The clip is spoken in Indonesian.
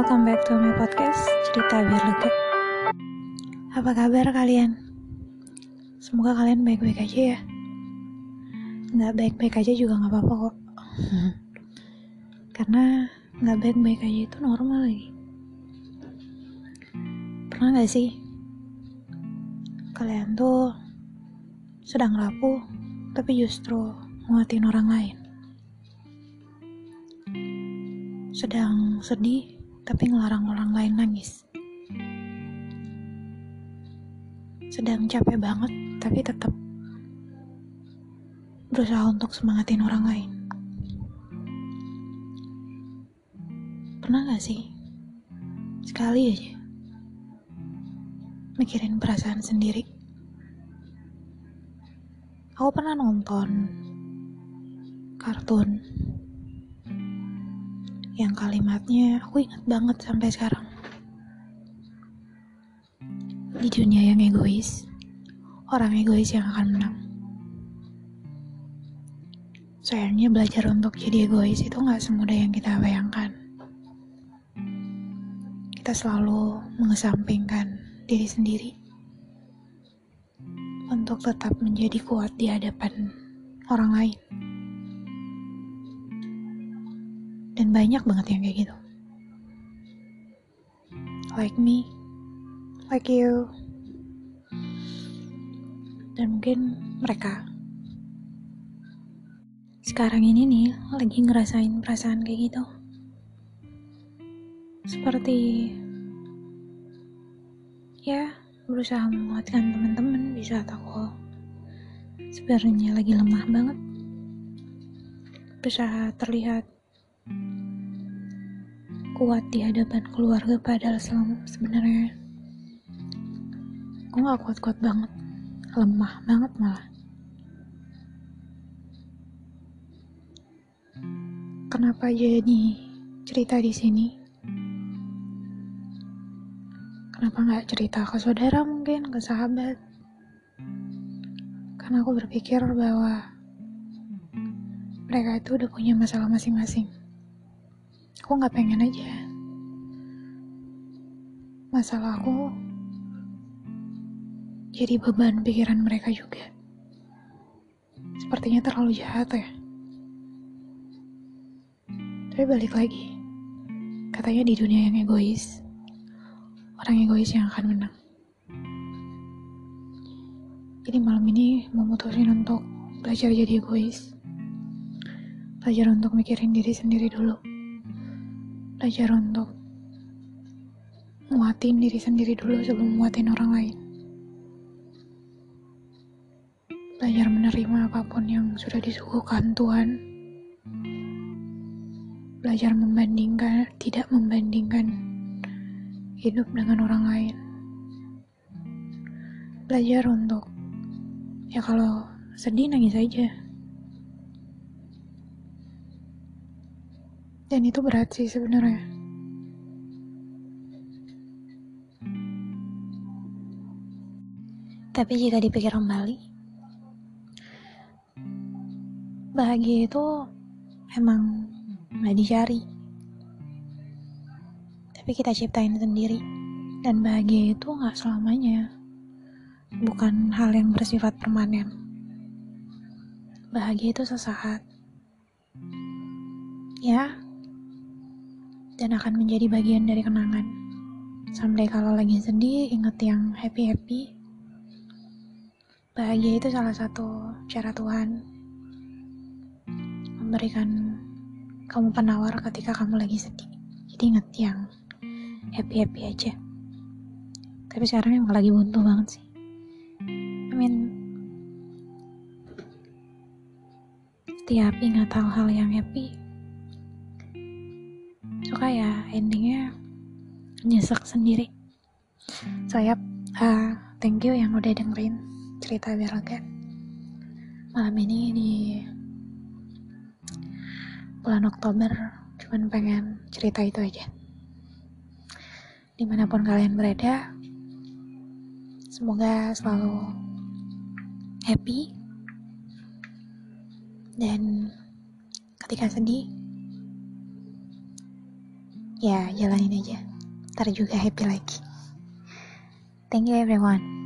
welcome back to my podcast Cerita Biar Lega. Apa kabar kalian? Semoga kalian baik-baik aja ya. Nggak baik-baik aja juga nggak apa-apa kok. Karena nggak baik-baik aja itu normal lagi. Pernah nggak sih? Kalian tuh sedang rapuh Tapi justru nguatin orang lain. Sedang sedih tapi ngelarang orang lain nangis. Sedang capek banget tapi tetap berusaha untuk semangatin orang lain. Pernah gak sih? Sekali aja mikirin perasaan sendiri. Aku pernah nonton kartun yang kalimatnya aku ingat banget sampai sekarang. Di dunia yang egois, orang egois yang akan menang. Sayangnya belajar untuk jadi egois itu nggak semudah yang kita bayangkan. Kita selalu mengesampingkan diri sendiri untuk tetap menjadi kuat di hadapan orang lain. Banyak banget yang kayak gitu. Like me like you dan mungkin mereka. Sekarang ini nih lagi ngerasain perasaan kayak gitu. Seperti ya berusaha menguatkan teman-teman di saat aku sebenarnya lagi lemah banget. Berusaha terlihat kuat di hadapan keluarga padahal selama sebenarnya aku gak kuat-kuat banget. Lemah banget malah. Kenapa jadi cerita di sini? Kenapa nggak cerita ke saudara mungkin ke sahabat? Karena aku berpikir bahwa mereka itu udah punya masalah masing-masing aku nggak pengen aja. Masalah aku jadi beban pikiran mereka juga. Sepertinya terlalu jahat ya. Tapi balik lagi katanya di dunia yang egois orang egois yang akan menang. Jadi malam ini memutusin untuk belajar jadi egois. Belajar untuk mikirin diri sendiri dulu belajar untuk muatin diri sendiri dulu sebelum muatin orang lain. Belajar menerima apa pun yang sudah disuguhkan Tuhan. Belajar membandingkan, tidak membandingkan hidup dengan orang lain. Belajar untuk, ya kalau sedih nangis aja. Dan itu berat sih sebenarnya. Tapi jika dipikir kembali, bahagia itu emang nggak dicari. Tapi kita ciptain sendiri. Dan bahagia itu nggak selamanya. Bukan hal yang bersifat permanen. Bahagia itu sesaat. Ya, dan akan menjadi bagian dari kenangan. Someday kalau lagi sedih, inget yang happy-happy. Bahagia itu salah satu cara Tuhan memberikan kamu penawar ketika kamu lagi sedih. Jadi inget yang happy-happy aja. Tapi sekarang emang lagi buntu banget sih. I mean, setiap ingat hal-hal yang happy, suka ya endingnya nyesek sendiri. So uh, thank you yang udah dengerin cerita biar malam ini di bulan Oktober cuman pengen cerita itu aja. Di mana pun kalian berada semoga selalu happy. Dan ketika sedih ya jalanin aja. Ntar juga happy lagi. Thank you everyone